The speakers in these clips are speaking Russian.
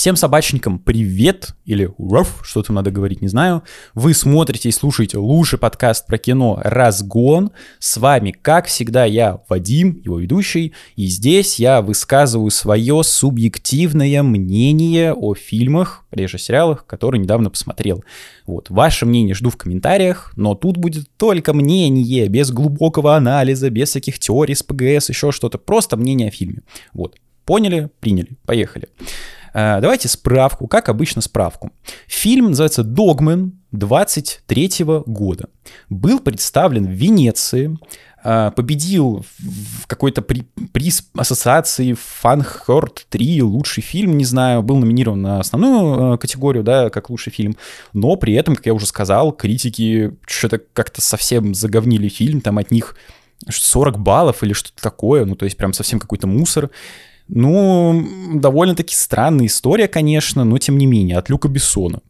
Всем собачникам привет, или ураф, что там надо говорить, не знаю. Вы смотрите и слушаете лучший подкаст про кино «Разгон». С вами, как всегда, я, Вадим, его ведущий, и здесь я высказываю свое субъективное мнение о фильмах, реже сериалах, которые недавно посмотрел. Вот, ваше мнение жду в комментариях, но тут будет только мнение, без глубокого анализа, без всяких теорий с ПГС, еще что-то, просто мнение о фильме. Вот, поняли, приняли, поехали. Э, давайте справку, как обычно справку. Фильм называется «Догмен» 23 года. Был представлен в Венеции, э, победил в какой-то при, приз ассоциации Фанхорт 3, лучший фильм, не знаю, был номинирован на основную э, категорию, да, как лучший фильм, но при этом, как я уже сказал, критики что-то как-то совсем заговнили фильм, там от них 40 баллов или что-то такое, ну, то есть прям совсем какой-то мусор. Ну, довольно-таки странная история, конечно, но тем не менее, от Люка Бессона.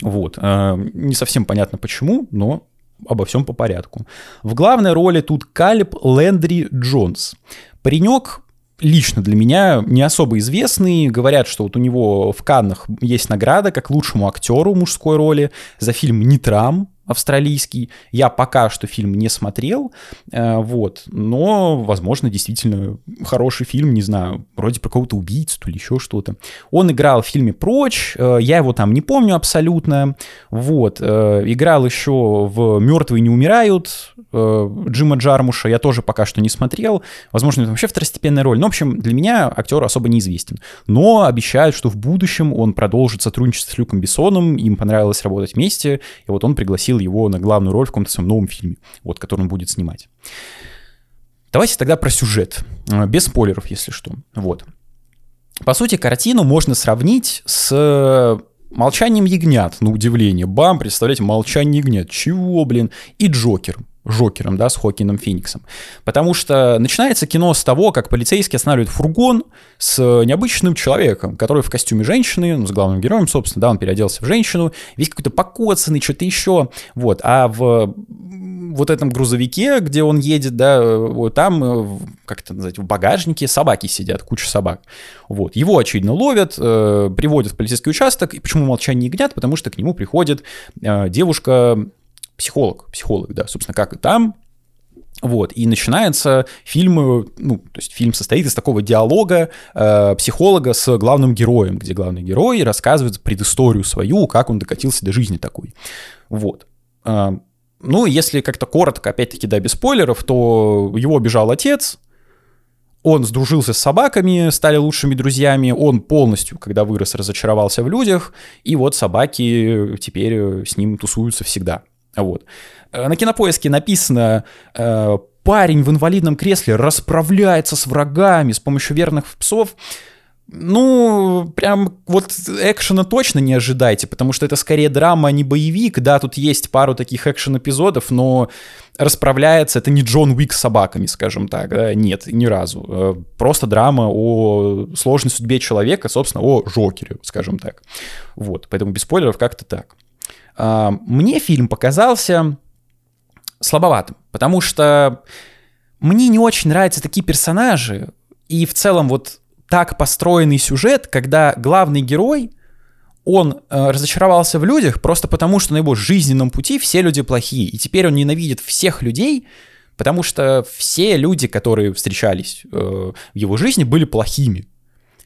Вот. Э, не совсем понятно почему, но обо всем по порядку. В главной роли тут Калиб Лендри Джонс. Паренек лично для меня не особо известный. Говорят, что вот у него в Каннах есть награда как лучшему актеру мужской роли за фильм «Нитрам», австралийский. Я пока что фильм не смотрел, э, вот, но, возможно, действительно хороший фильм, не знаю, вроде про кого-то убийцу или еще что-то. Он играл в фильме «Прочь», э, я его там не помню абсолютно, вот, э, играл еще в «Мертвые не умирают», Джима Джармуша я тоже пока что не смотрел, возможно, это вообще второстепенная роль, но, в общем, для меня актер особо неизвестен, но обещают, что в будущем он продолжит сотрудничество с Люком Бессоном, им понравилось работать вместе, и вот он пригласил пригласил его на главную роль в каком-то своем новом фильме, вот, который он будет снимать. Давайте тогда про сюжет, э, без спойлеров, если что. Вот. По сути, картину можно сравнить с «Молчанием ягнят», на удивление. Бам, представляете, «Молчание ягнят». Чего, блин? И «Джокер». Жокером, да, с Хокином Фениксом. Потому что начинается кино с того, как полицейский останавливает фургон с необычным человеком, который в костюме женщины, ну, с главным героем, собственно, да, он переоделся в женщину, весь какой-то покоцанный, что-то еще, вот, а в вот этом грузовике, где он едет, да, вот там, э, как это назвать, в багажнике собаки сидят, куча собак. Вот. Его, очевидно, ловят, э, приводят в полицейский участок. И почему молчание ягнят? Потому что к нему приходит э, девушка психолог, психолог, да, собственно, как и там, вот, и начинается фильм, ну, то есть фильм состоит из такого диалога э, психолога с главным героем, где главный герой рассказывает предысторию свою, как он докатился до жизни такой. Вот. Э, ну, если как-то коротко, опять-таки, да, без спойлеров, то его обижал отец, он сдружился с собаками, стали лучшими друзьями, он полностью, когда вырос, разочаровался в людях, и вот собаки теперь с ним тусуются всегда. Вот. Э, на кинопоиске написано э, парень в инвалидном кресле расправляется с врагами с помощью верных псов. Ну, прям вот экшена точно не ожидайте, потому что это скорее драма, а не боевик. Да, тут есть пару таких экшен-эпизодов, но расправляется это не Джон Уик с собаками, скажем так. Да? Нет, ни разу. Э, просто драма о сложной судьбе человека, собственно, о Жокере, скажем так. Вот, поэтому без спойлеров как-то так. А, мне фильм показался слабоватым, потому что мне не очень нравятся такие персонажи, и в целом вот так построенный сюжет, когда главный герой, он э, разочаровался в людях просто потому, что на его жизненном пути все люди плохие, и теперь он ненавидит всех людей, потому что все люди, которые встречались э, в его жизни, были плохими.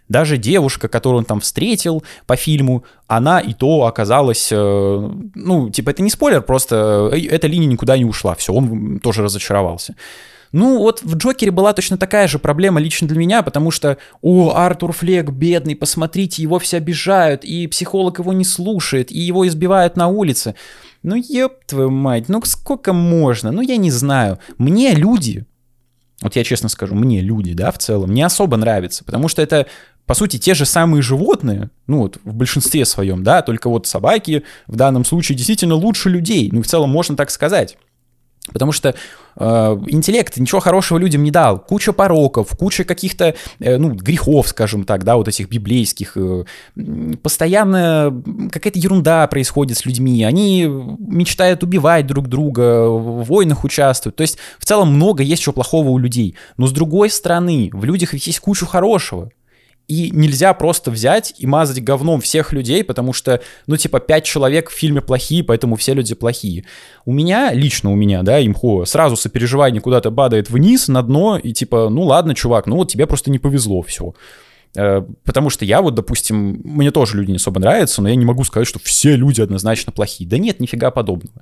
Даже девушка, которую он там встретил по фильму, она и то оказалась, э, ну, типа, это не спойлер, просто э, эта линия никуда не ушла, все, он тоже разочаровался. Ну, вот в Джокере была точно такая же проблема лично для меня, потому что, о, Артур Флег бедный, посмотрите, его все обижают, и психолог его не слушает, и его избивают на улице. Ну, еб твою мать, ну сколько можно? Ну, я не знаю. Мне люди, вот я честно скажу, мне люди, да, в целом, не особо нравятся, потому что это по сути, те же самые животные, ну вот в большинстве своем, да, только вот собаки в данном случае действительно лучше людей, ну в целом можно так сказать. Потому что э, интеллект ничего хорошего людям не дал. Куча пороков, куча каких-то, э, ну, грехов, скажем так, да, вот этих библейских. Э, постоянно какая-то ерунда происходит с людьми. Они мечтают убивать друг друга, в войнах участвуют. То есть в целом много есть чего плохого у людей. Но с другой стороны, в людях ведь есть куча хорошего. И нельзя просто взять и мазать говном всех людей, потому что, ну, типа, пять человек в фильме плохие, поэтому все люди плохие. У меня, лично у меня, да, имхо, сразу сопереживание куда-то падает вниз, на дно, и типа, ну ладно, чувак, ну вот тебе просто не повезло, все. Э, потому что я вот, допустим, мне тоже люди не особо нравятся, но я не могу сказать, что все люди однозначно плохие. Да нет, нифига подобного.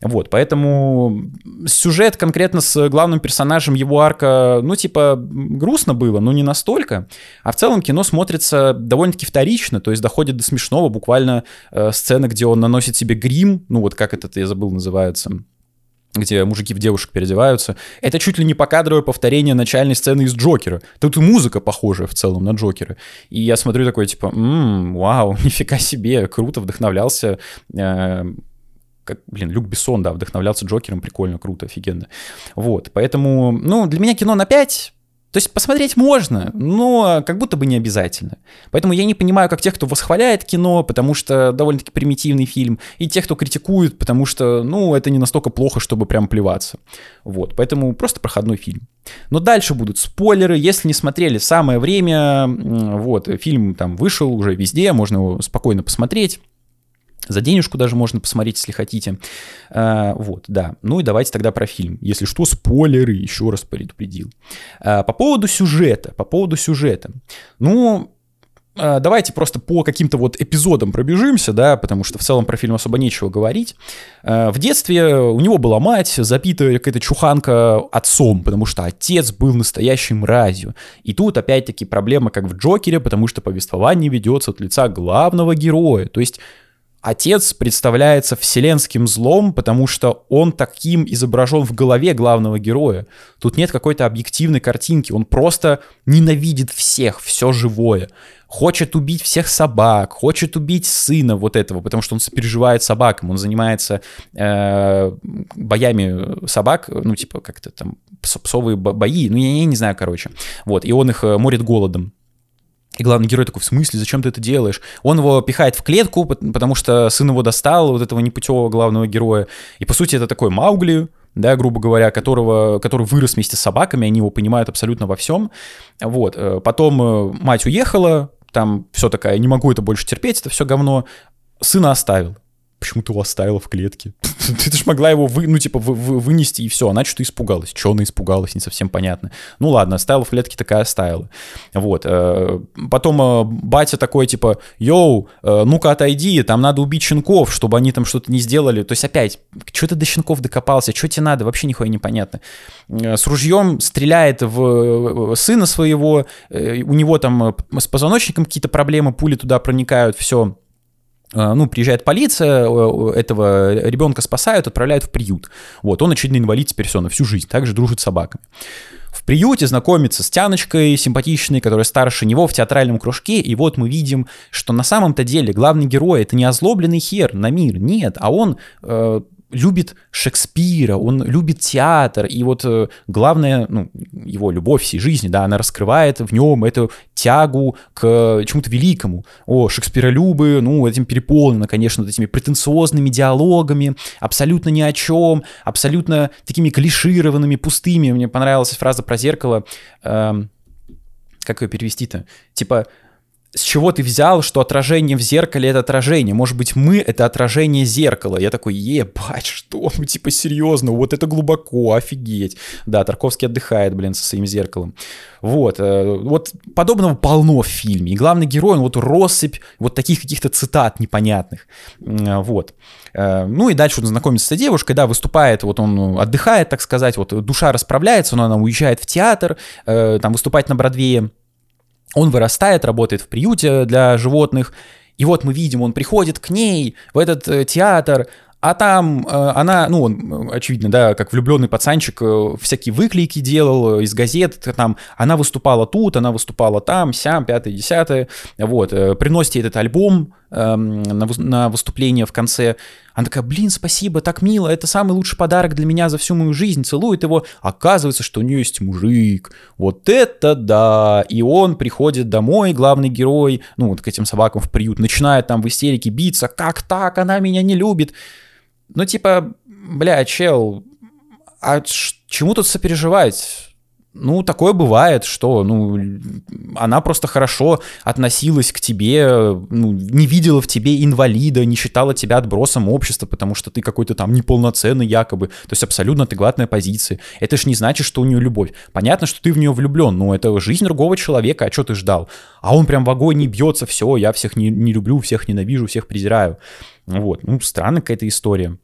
Вот, поэтому сюжет конкретно с главным персонажем его арка, ну, типа, грустно было, но не настолько. А в целом кино смотрится довольно-таки вторично, то есть доходит до смешного, буквально э, сцена, где он наносит себе грим, ну, вот как этот, я забыл, называется, где мужики в девушек переодеваются. Это чуть ли не покадровое повторение начальной сцены из Джокера. Тут и музыка похожая в целом на Джокера. И я смотрю такой, типа, м-м, вау, нифига себе, круто, вдохновлялся... Э, как, блин, Люк Бессон, да, вдохновлялся Джокером, прикольно, круто, офигенно. Вот, поэтому, ну, для меня кино на 5, то есть посмотреть можно, но как будто бы не обязательно. Поэтому я не понимаю, как тех, кто восхваляет кино, потому что довольно-таки примитивный фильм, и тех, кто критикует, потому что, ну, это не настолько плохо, чтобы прям плеваться. Вот, поэтому просто проходной фильм. Но дальше будут спойлеры, если не смотрели, самое время, вот, фильм там вышел уже везде, можно его спокойно посмотреть. За денежку даже можно посмотреть, если хотите. А, вот, да. Ну и давайте тогда про фильм. Если что, спойлеры, еще раз предупредил. А, по поводу сюжета, по поводу сюжета. Ну, а, давайте просто по каким-то вот эпизодам пробежимся, да, потому что в целом про фильм особо нечего говорить. В детстве у него была мать, запитая какая-то чуханка отцом, потому что отец был настоящим мразью. И тут опять-таки проблема, как в Джокере, потому что повествование ведется от лица главного героя. То есть Отец представляется вселенским злом, потому что он таким изображен в голове главного героя. Тут нет какой-то объективной картинки, он просто ненавидит всех, все живое. Хочет убить всех собак, хочет убить сына вот этого, потому что он сопереживает собакам, он занимается э, боями собак, ну типа как-то там псовые бои, ну я, я не знаю, короче. Вот, и он их э, морит голодом. И главный герой такой, в смысле, зачем ты это делаешь? Он его пихает в клетку, потому что сын его достал, вот этого непутевого главного героя. И, по сути, это такой Маугли, да, грубо говоря, которого, который вырос вместе с собаками, они его понимают абсолютно во всем. Вот. Э, потом э, мать уехала, там все такая, не могу это больше терпеть, это все говно. Сына оставил почему ты его оставила в клетке? ты же могла его, вы, ну, типа, вы, вы, вынести, и все. Она что-то испугалась. Что она испугалась, не совсем понятно. Ну, ладно, оставила в клетке, такая оставила. Вот. Э, потом э, батя такой, типа, йоу, э, ну-ка отойди, там надо убить щенков, чтобы они там что-то не сделали. То есть опять, что ты до щенков докопался, что тебе надо, вообще нихуя непонятно. С ружьем стреляет в сына своего, у него там с позвоночником какие-то проблемы, пули туда проникают, все ну, приезжает полиция, этого ребенка спасают, отправляют в приют. Вот, он, очевидно, инвалид теперь все, на всю жизнь, также дружит с собаками. В приюте знакомится с Тяночкой, симпатичной, которая старше него в театральном кружке, и вот мы видим, что на самом-то деле главный герой это не озлобленный хер на мир, нет, а он э, любит Шекспира, он любит театр, и вот э, главное, ну, его любовь всей жизни, да, она раскрывает в нем эту тягу к чему-то великому. О, Шекспиролюбы, ну, этим переполнено, конечно, вот этими претенциозными диалогами, абсолютно ни о чем, абсолютно такими клишированными, пустыми. Мне понравилась фраза про зеркало, эм, как ее перевести-то? Типа, с чего ты взял, что отражение в зеркале — это отражение? Может быть, мы — это отражение зеркала? Я такой, ебать, что? Ну, типа, серьезно, вот это глубоко, офигеть. Да, Тарковский отдыхает, блин, со своим зеркалом. Вот, э, вот подобного полно в фильме. И главный герой, он вот россыпь вот таких каких-то цитат непонятных. Вот. Э, ну и дальше он знакомится с этой девушкой, да, выступает, вот он отдыхает, так сказать, вот душа расправляется, но она уезжает в театр, э, там выступать на Бродвее. Он вырастает, работает в приюте для животных, и вот мы видим, он приходит к ней в этот э, театр, а там э, она, ну, он, очевидно, да, как влюбленный пацанчик, э, всякие выклейки делал из газет, там, она выступала тут, она выступала там, сям, пятое, десятое, вот, приносите этот альбом э, на, на выступление в конце, она такая, блин, спасибо, так мило, это самый лучший подарок для меня за всю мою жизнь, целует его, оказывается, что у нее есть мужик, вот это да, и он приходит домой, главный герой, ну, вот к этим собакам в приют, начинает там в истерике биться, как так, она меня не любит, ну, типа, бля, чел, а чему тут сопереживать? Ну, такое бывает, что, ну, она просто хорошо относилась к тебе, ну, не видела в тебе инвалида, не считала тебя отбросом общества, потому что ты какой-то там неполноценный якобы, то есть абсолютно адекватная позиция. Это ж не значит, что у нее любовь. Понятно, что ты в нее влюблен, но это жизнь другого человека, а что ты ждал? А он прям в огонь не бьется, все, я всех не, не люблю, всех ненавижу, всех презираю. Вот, ну, странная какая-то история.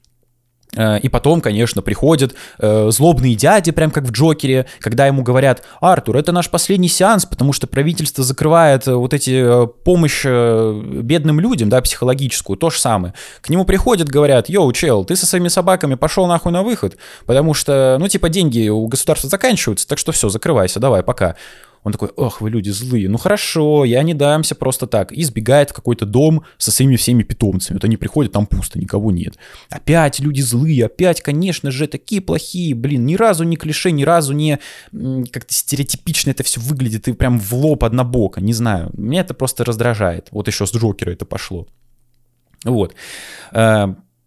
Э, и потом, конечно, приходят э, злобные дяди, прям как в Джокере, когда ему говорят, Артур, это наш последний сеанс, потому что правительство закрывает э, вот эти э, помощь э, бедным людям, да, психологическую, то же самое. К нему приходят, говорят, йоу, чел, ты со своими собаками пошел нахуй на выход, потому что, ну, типа, деньги у государства заканчиваются, так что все, закрывайся, давай, пока. Он такой, ох, вы люди злые, ну хорошо, я не дамся просто так. И сбегает в какой-то дом со своими всеми питомцами. Вот они приходят, там пусто, никого нет. Опять люди злые, опять, конечно же, такие плохие, блин, ни разу не клише, ни разу не как-то стереотипично это все выглядит, и прям в лоб однобоко, не знаю. Меня это просто раздражает. Вот еще с Джокера это пошло. Вот.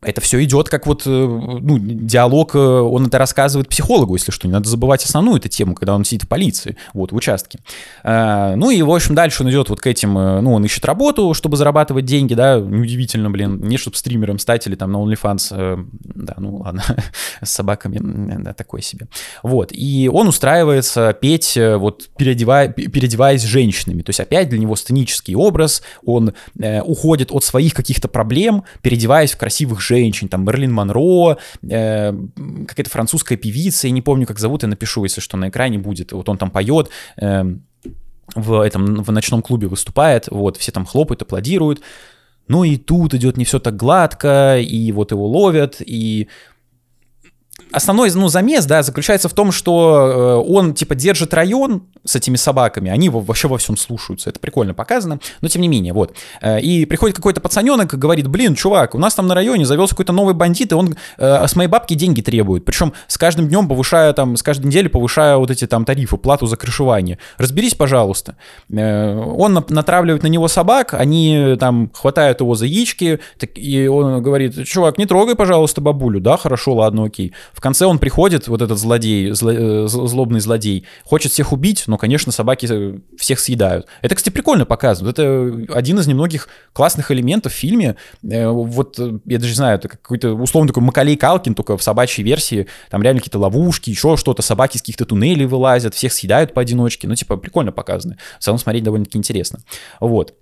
Э, это все идет как вот, э, ну, диалог, э, он это рассказывает психологу, если что, не надо забывать основную эту тему, когда он сидит в полиции, вот, в участке. А, ну и, в общем, дальше он идет вот к этим, э, ну, он ищет работу, чтобы зарабатывать деньги, да, неудивительно, блин, не чтобы стримером стать или там на OnlyFans, да, ну ладно, с собаками, да, такой себе. Вот, и он устраивается петь, вот, переодевая, переодеваясь женщинами, то есть опять для него сценический образ, он э, уходит от своих каких-то проблем, переодеваясь в красивых женщин, женщин, там Мерлин Монро, э, какая-то французская певица, я не помню, как зовут, я напишу, если что, на экране будет. Вот он там поет, э, в этом в ночном клубе выступает, вот, все там хлопают, аплодируют. Ну и тут идет не все так гладко, и вот его ловят, и основной ну, замес, да, заключается в том, что э, он, типа, держит район с этими собаками, они вообще во всем слушаются, это прикольно показано, но тем не менее, вот. Э, и приходит какой-то пацаненок и говорит, блин, чувак, у нас там на районе завелся какой-то новый бандит, и он э, с моей бабки деньги требует, причем с каждым днем повышая, там, с каждой недели повышая вот эти там тарифы, плату за крышевание. Разберись, пожалуйста. Он натравливает на него собак, они там хватают его за яички, и он говорит, чувак, не трогай, пожалуйста, бабулю, да, хорошо, ладно, окей. В конце он приходит, вот этот злодей, зло, э, злобный злодей, хочет всех убить, но, конечно, собаки э, всех съедают. Это, кстати, прикольно показано. Это один из немногих классных элементов в фильме. Э, вот, я даже знаю, это какой-то условно такой Макалей Калкин, только в собачьей версии. Там реально какие-то ловушки, еще что-то, собаки из каких-то туннелей вылазят, всех съедают поодиночке. Ну, типа, прикольно показано. В целом смотреть довольно-таки интересно. Вот.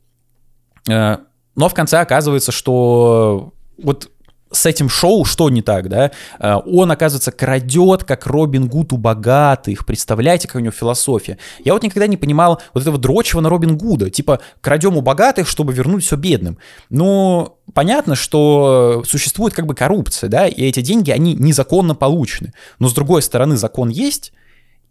Но в конце оказывается, что вот с этим шоу что не так, да? Э, он, оказывается, крадет, как Робин Гуд у богатых. Представляете, какая у него философия? Я вот никогда не понимал вот этого дрочего на Робин Гуда. Типа, крадем у богатых, чтобы вернуть все бедным. Но понятно, что существует как бы коррупция, да, и эти деньги, они незаконно получены. Но с другой стороны, закон есть,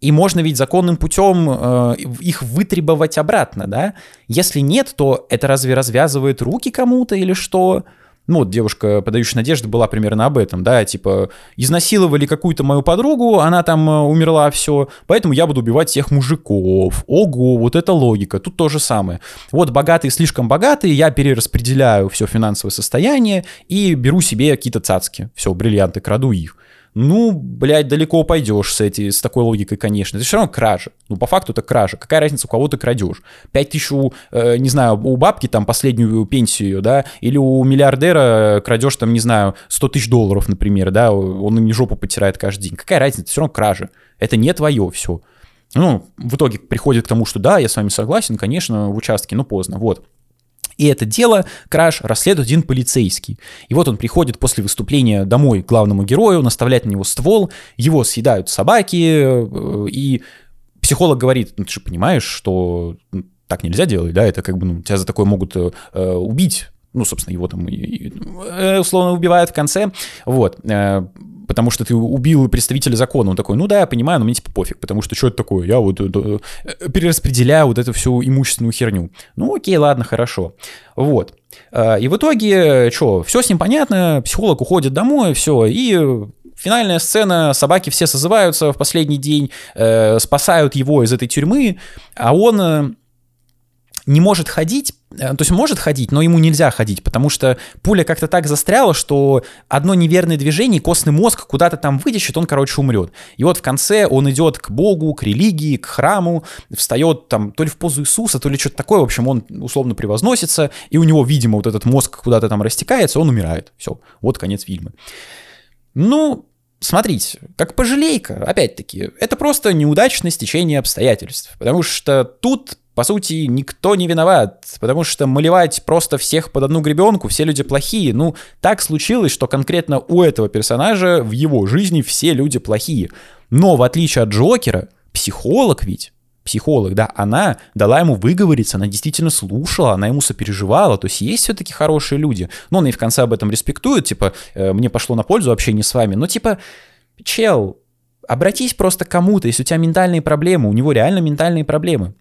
и можно ведь законным путем э, их вытребовать обратно, да? Если нет, то это разве развязывает руки кому-то или что? Ну вот девушка, подающая надежды, была примерно об этом, да, типа, изнасиловали какую-то мою подругу, она там э, умерла, все, поэтому я буду убивать всех мужиков. Ого, вот это логика, тут то же самое. Вот богатые слишком богатые, я перераспределяю все финансовое состояние и беру себе какие-то цацки, все, бриллианты, краду их ну, блядь, далеко пойдешь с, эти, с такой логикой, конечно. Это все равно кража. Ну, по факту это кража. Какая разница, у кого ты крадешь? 5 тысяч у, э, не знаю, у бабки там последнюю пенсию, да, или у миллиардера крадешь там, не знаю, 100 тысяч долларов, например, да, он им жопу потирает каждый день. Какая разница? Это все равно кража. Это не твое все. Ну, в итоге приходит к тому, что да, я с вами согласен, конечно, в участке, но поздно, вот. И это дело, краж, расследует один полицейский. И вот он приходит после выступления домой к главному герою, наставляет на него ствол, его съедают собаки, э, и психолог говорит, ну ты же понимаешь, что ну, так нельзя делать, да, это как бы, ну, тебя за такое могут э, убить, ну, собственно, его там э, условно убивают в конце, вот, э, потому что ты убил представителя закона. Он такой, ну да, я понимаю, но мне типа пофиг, потому что что это такое? Я вот э, перераспределяю вот эту всю имущественную херню. Ну окей, ладно, хорошо. Вот. И в итоге, что, все с ним понятно, психолог уходит домой, все, и Финальная сцена, собаки все созываются в последний день, э, спасают его из этой тюрьмы, а он не может ходить, э, то есть может ходить, но ему нельзя ходить, потому что пуля как-то так застряла, что одно неверное движение, костный мозг куда-то там вытечет, он, короче, умрет. И вот в конце он идет к Богу, к религии, к храму, встает там то ли в позу Иисуса, то ли что-то такое, в общем, он условно превозносится, и у него, видимо, вот этот мозг куда-то там растекается, он умирает. Все, вот конец фильма. Ну, смотрите, как пожалейка, опять-таки, это просто неудачное стечение обстоятельств, потому что тут по сути, никто не виноват, потому что малевать просто всех под одну гребенку, все люди плохие. Ну, так случилось, что конкретно у этого персонажа в его жизни все люди плохие. Но в отличие от Джокера, психолог ведь, психолог, да, она дала ему выговориться, она действительно слушала, она ему сопереживала, то есть есть все-таки хорошие люди. Но она и в конце об этом респектует, типа, э, мне пошло на пользу общение с вами, но типа, чел, обратись просто к кому-то, если у тебя ментальные проблемы, у него реально ментальные проблемы.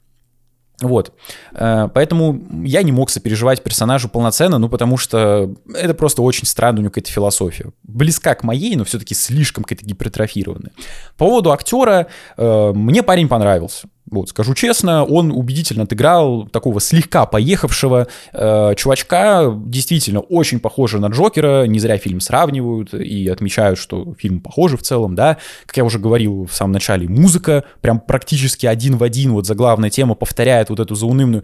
Вот. Э, поэтому я не мог сопереживать персонажу полноценно, ну, потому что это просто очень странная у него какая-то философия. Близка к моей, но все-таки слишком какая-то гипертрофированная. По поводу актера, э, мне парень понравился. Вот, скажу честно, он убедительно отыграл такого слегка поехавшего э, чувачка, действительно очень похожий на Джокера, не зря фильм сравнивают и отмечают, что фильм похожи в целом, да, как я уже говорил в самом начале, музыка прям практически один в один, вот заглавная тема повторяет вот эту заунывную,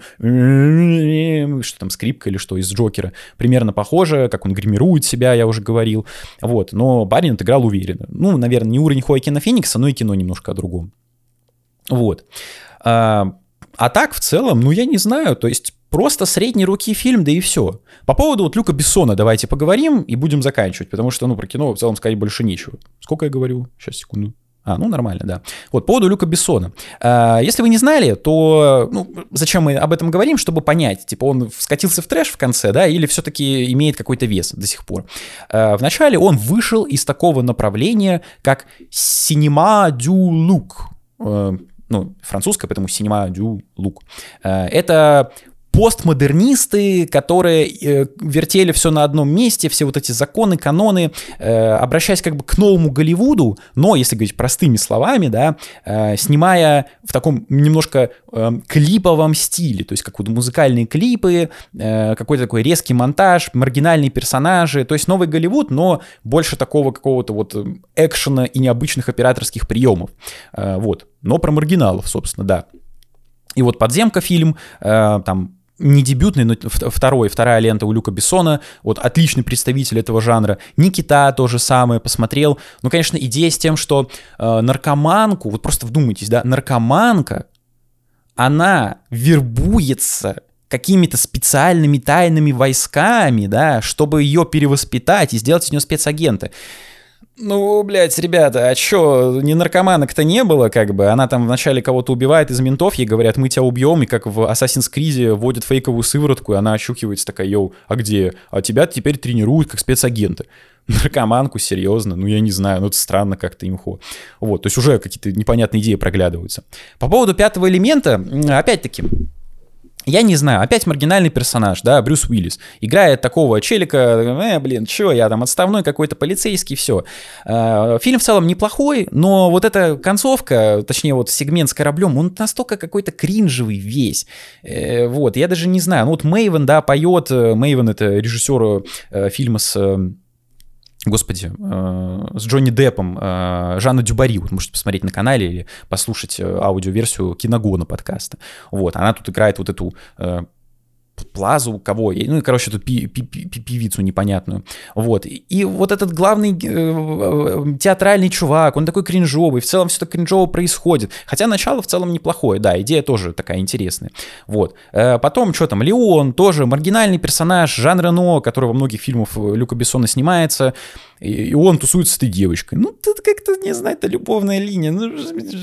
что там, скрипка или что из Джокера, примерно похоже, как он гримирует себя, я уже говорил, вот, но парень отыграл уверенно. Ну, наверное, не уровень Хоакина Феникса, но и кино немножко о другом. Вот. А, а так, в целом, ну, я не знаю, то есть просто средней руки фильм, да и все. По поводу вот Люка Бессона давайте поговорим и будем заканчивать, потому что, ну, про кино в целом сказать больше нечего. Сколько я говорю? Сейчас, секунду. А, ну нормально, да. Вот, по поводу Люка Бессона. А, если вы не знали, то, ну, зачем мы об этом говорим, чтобы понять, типа он скатился в трэш в конце, да, или все-таки имеет какой-то вес до сих пор. А, вначале он вышел из такого направления, как «Синема дю лук», ну, французская, поэтому синема дю лук. Э, это постмодернисты, которые э, вертели все на одном месте, все вот эти законы, каноны, э, обращаясь как бы к новому Голливуду, но, если говорить простыми словами, да, э, снимая в таком немножко э, клиповом стиле, то есть как вот музыкальные клипы, э, какой-то такой резкий монтаж, маргинальные персонажи, то есть новый Голливуд, но больше такого какого-то вот экшена и необычных операторских приемов, э, вот, но про маргиналов, собственно, да. И вот «Подземка» фильм, э, там не дебютный, но второй, вторая лента у Люка Бессона, вот отличный представитель этого жанра. Никита то же самое посмотрел. Ну, конечно, идея с тем, что э, наркоманку, вот просто вдумайтесь, да, наркоманка, она вербуется какими-то специальными тайными войсками, да, чтобы ее перевоспитать и сделать из нее спецагента. Ну, блядь, ребята, а чё, ни наркоманок-то не было, как бы? Она там вначале кого-то убивает из ментов, ей говорят, мы тебя убьем, и как в Assassin's Creed вводят фейковую сыворотку, и она ощукивается такая, йоу, а где? А тебя теперь тренируют как спецагента. Наркоманку, серьезно, ну я не знаю, ну это странно как-то имхо. Вот, то есть уже какие-то непонятные идеи проглядываются. По поводу пятого элемента, опять-таки, я не знаю, опять маргинальный персонаж, да, Брюс Уиллис. Играет такого челика, э, блин, чё я там, отставной какой-то полицейский, все. Э, фильм в целом неплохой, но вот эта концовка, точнее вот сегмент с кораблем, он настолько какой-то кринжевый весь. Э, вот, я даже не знаю, ну вот Мейвен, да, поет, Мейвен это режиссер фильма с господи, э, с Джонни Деппом, э, Жанна Дюбари, вот можете посмотреть на канале или послушать э, аудиоверсию киногона подкаста. Вот, она тут играет вот эту Плазу, кого, ну и, короче, тут пи пи пи певицу непонятную, вот, и, вот этот главный э, э, театральный чувак, он такой кринжовый, в целом все так кринжово происходит, хотя начало в целом неплохое, да, идея тоже такая интересная, вот, э, потом, что там, Леон, тоже маргинальный персонаж, Жан Рено, который во многих фильмах Люка Бессона снимается, и он тусуется с этой девочкой. Ну, тут как-то, не знаю, это любовная линия. Ну,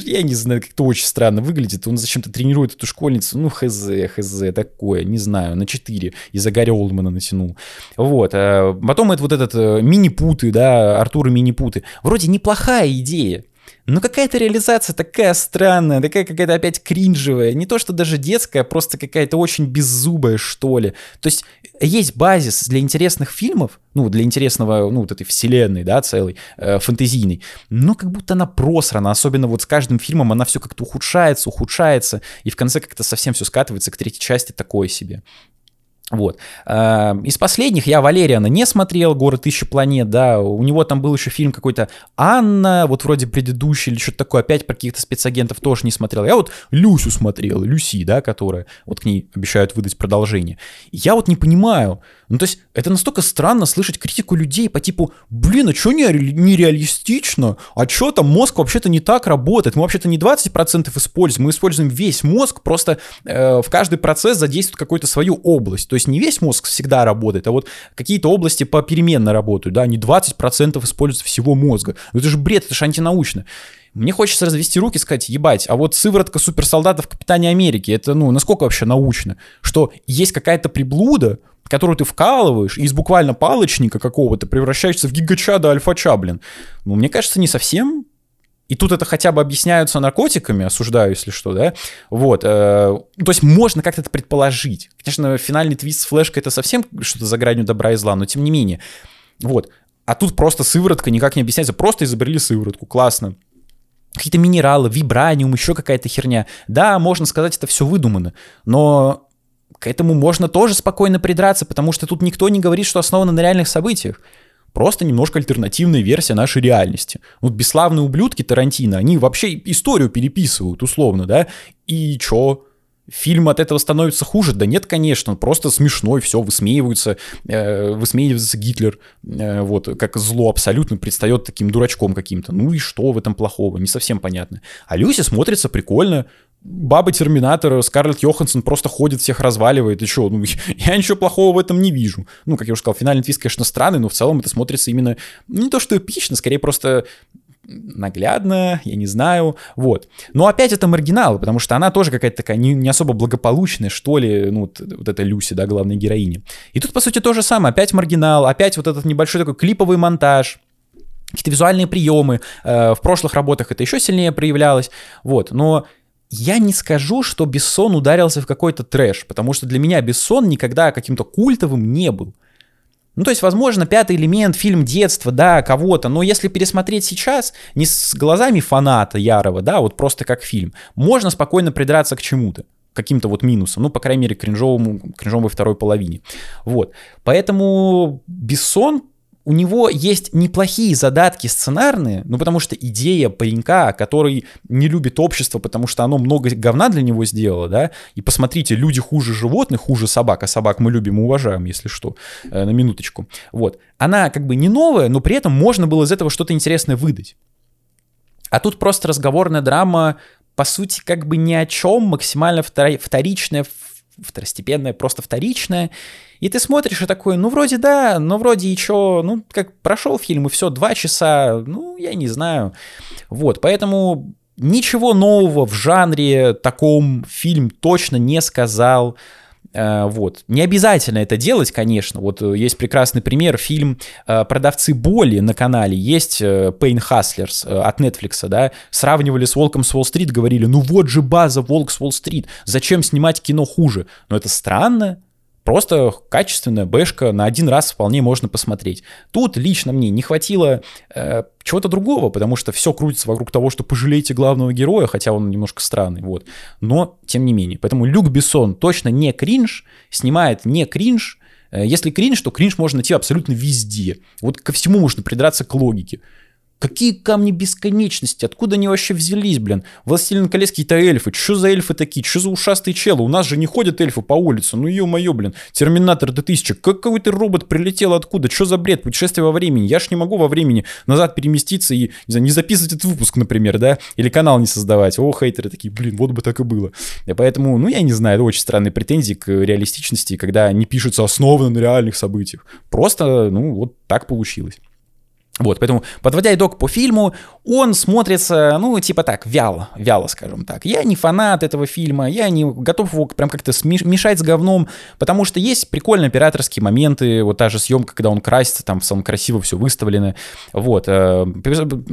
я не знаю, как-то очень странно выглядит. Он зачем-то тренирует эту школьницу. Ну, хз, хз, такое, не знаю, на 4 из-за Гарри Олдмана натянул. Вот. А потом это вот этот э, мини-путы, да, Артур и мини-путы. Вроде неплохая идея. Но какая-то реализация такая странная, такая какая-то опять кринжевая. Не то, что даже детская, а просто какая-то очень беззубая, что ли. То есть есть базис для интересных фильмов, ну, для интересного, ну, вот этой вселенной, да, целой, э, фэнтезийной, но как будто она просрана, особенно вот с каждым фильмом она все как-то ухудшается, ухудшается, и в конце как-то совсем все скатывается к третьей части такое себе. Вот. Эм, из последних я Валериана не смотрел, «Город тысячи планет», да, у него там был еще фильм какой-то «Анна», вот вроде предыдущий или что-то такое, опять про каких-то спецагентов тоже не смотрел. Я вот Люсю смотрел, Люси, да, которая, вот к ней обещают выдать продолжение. Я вот не понимаю, ну, то есть, это настолько странно слышать критику людей по типу, блин, а что нереалистично? А что там мозг вообще-то не так работает? Мы вообще-то не 20% используем, мы используем весь мозг, просто э, в каждый процесс задействует какую-то свою область. То есть, не весь мозг всегда работает, а вот какие-то области попеременно работают, да, не 20% используют всего мозга. Ну, это же бред, это же антинаучно. Мне хочется развести руки и сказать, ебать, а вот сыворотка суперсолдата в Капитане Америки, это, ну, насколько вообще научно? Что есть какая-то приблуда, которую ты вкалываешь, и из буквально палочника какого-то превращаешься в гигачада альфача, блин. Ну, мне кажется, не совсем. И тут это хотя бы объясняются наркотиками, осуждаю, если что, да? Вот. Э, то есть можно как-то это предположить. Конечно, финальный твист с флешкой это совсем что-то за гранью добра и зла, но тем не менее. Вот. А тут просто сыворотка никак не объясняется. Просто изобрели сыворотку. Классно какие-то минералы, вибраниум, еще какая-то херня. Да, можно сказать, это все выдумано, но к этому можно тоже спокойно придраться, потому что тут никто не говорит, что основано на реальных событиях. Просто немножко альтернативная версия нашей реальности. Вот бесславные ублюдки Тарантино, они вообще историю переписывают, условно, да? И чё? Фильм от этого становится хуже? Да нет, конечно, он просто смешной, все, высмеиваются, э, высмеивается Гитлер, э, вот, как зло абсолютно предстает таким дурачком каким-то. Ну и что в этом плохого? Не совсем понятно. А Люси смотрится прикольно, баба Терминатора, Скарлетт Йоханссон просто ходит, всех разваливает, и что, ну, я ничего плохого в этом не вижу. Ну, как я уже сказал, финальный твист, конечно, странный, но в целом это смотрится именно, ну, не то что эпично, скорее просто наглядно, я не знаю, вот. Но опять это маргинал, потому что она тоже какая-то такая не, не особо благополучная, что ли, ну, вот, вот эта Люси, да, главная героиня. И тут, по сути, то же самое, опять маргинал, опять вот этот небольшой такой клиповый монтаж, какие-то визуальные приемы, э, в прошлых работах это еще сильнее проявлялось, вот, но я не скажу, что Бессон ударился в какой-то трэш, потому что для меня Бессон никогда каким-то культовым не был. Ну, то есть, возможно, пятый элемент, фильм детства, да, кого-то, но если пересмотреть сейчас, не с глазами фаната ярого, да, вот просто как фильм, можно спокойно придраться к чему-то каким-то вот минусом, ну, по крайней мере, кринжовому, кринжовой второй половине. Вот. Поэтому Бессон у него есть неплохие задатки сценарные, ну потому что идея паренька, который не любит общество, потому что оно много говна для него сделало, да, и посмотрите, люди хуже животных, хуже собак, а собак мы любим и уважаем, если что, э, на минуточку, вот, она как бы не новая, но при этом можно было из этого что-то интересное выдать. А тут просто разговорная драма, по сути, как бы ни о чем, максимально вторичная, второстепенная, просто вторичная, и ты смотришь и такой, ну вроде да, но вроде и чё, ну как прошел фильм и все, два часа, ну я не знаю. Вот, поэтому ничего нового в жанре таком фильм точно не сказал. Uh, вот. Не обязательно это делать, конечно. Вот э, есть прекрасный пример, фильм uh, «Продавцы боли» на канале, есть Pain Hustlers от Netflix, да, сравнивали с «Волком с Уолл-стрит», говорили, ну вот же база «Волк с Уолл-стрит», зачем снимать кино хуже? Но это странно, Просто качественная бэшка на один раз вполне можно посмотреть. Тут лично мне не хватило э, чего-то другого, потому что все крутится вокруг того, что пожалейте главного героя, хотя он немножко странный, вот. Но тем не менее. Поэтому Люк Бессон точно не кринж, снимает не кринж. Э, если кринж, то кринж можно найти абсолютно везде. Вот ко всему можно придраться к логике. Какие камни бесконечности? Откуда они вообще взялись, блин? Властелин колец какие-то эльфы. Что за эльфы такие? Что за ушастые челы? У нас же не ходят эльфы по улице. Ну ё-моё, блин. Терминатор Д-1000. Какой-то робот прилетел откуда? Что за бред? Путешествие во времени. Я ж не могу во времени назад переместиться и, не знаю, не записывать этот выпуск, например, да? Или канал не создавать. О, хейтеры такие, блин, вот бы так и было. И поэтому, ну, я не знаю, это очень странные претензии к реалистичности, когда не пишутся основаны на реальных событиях. Просто, ну, вот так получилось. Вот, поэтому, подводя итог по фильму, он смотрится, ну, типа так, вяло, вяло, скажем так. Я не фанат этого фильма, я не готов его прям как-то мешать с говном, потому что есть прикольные операторские моменты, вот та же съемка, когда он красится, там самом красиво все выставлено, вот. Э,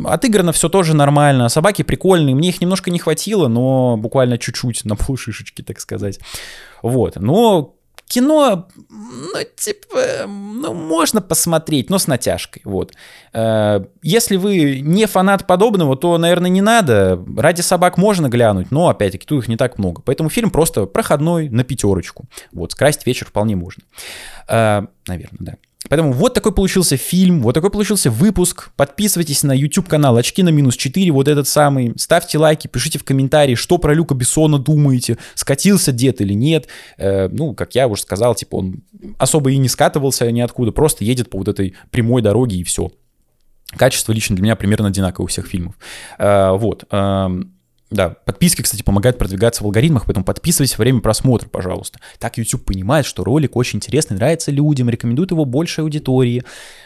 отыграно все тоже нормально, собаки прикольные, мне их немножко не хватило, но буквально чуть-чуть на полшишечки, так сказать. Вот, но кино, ну, типа, ну, можно посмотреть, но с натяжкой, вот. Э, если вы не фанат подобного, то, наверное, не надо. Ради собак можно глянуть, но, опять-таки, тут их не так много. Поэтому фильм просто проходной на пятерочку. Вот, скрасить вечер вполне можно. Э, наверное, да. Поэтому вот такой получился фильм, вот такой получился выпуск. Подписывайтесь на YouTube канал Очки на минус 4, вот этот самый. Ставьте лайки, пишите в комментарии, что про Люка Бессона думаете, скатился дед или нет. Э, ну, как я уже сказал, типа он особо и не скатывался ниоткуда, просто едет по вот этой прямой дороге и все. Качество лично для меня примерно одинаковое у всех фильмов. Э, вот. Э, да, подписки, кстати, помогают продвигаться в алгоритмах, поэтому подписывайтесь во время просмотра, пожалуйста. Так YouTube понимает, что ролик очень интересный, нравится людям, рекомендует его большей аудитории.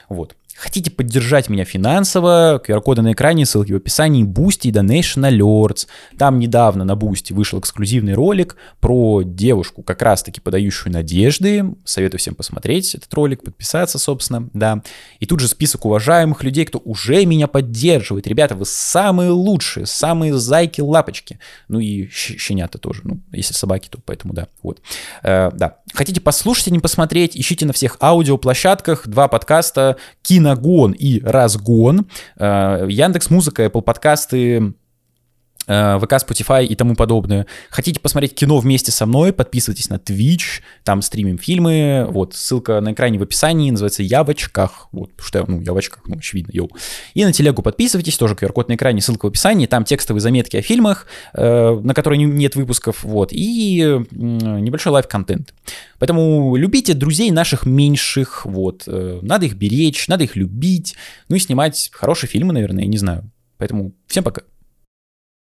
Вот. Хотите поддержать меня финансово, QR-коды на экране, ссылки в описании, Boosty и Donation Alerts. Там недавно на Boosty вышел эксклюзивный ролик про девушку, как раз-таки подающую надежды. Советую всем посмотреть этот ролик, подписаться, собственно, да. И тут же список уважаемых людей, кто уже меня поддерживает. Ребята, вы самые лучшие, самые зайки-лапочки. Ну и щенята тоже, ну, если собаки, то поэтому да, вот. Э, да. Хотите послушать, а не посмотреть, ищите на всех аудиоплощадках, два подкаста, кино Киногон и Разгон, э, Яндекс Музыка, Apple подкасты, ВК, Spotify и тому подобное. Хотите посмотреть кино вместе со мной, подписывайтесь на Twitch, там стримим фильмы, вот, ссылка на экране в описании, называется «Я в очках», вот, что я, ну, я в очках, ну, очевидно, йоу. И на телегу подписывайтесь, тоже QR-код на экране, ссылка в описании, там текстовые заметки о фильмах, э, на которые нет выпусков, вот, и э, небольшой live-контент. Поэтому любите друзей наших меньших, вот, э, надо их беречь, надо их любить, ну и снимать хорошие фильмы, наверное, я не знаю. Поэтому всем пока.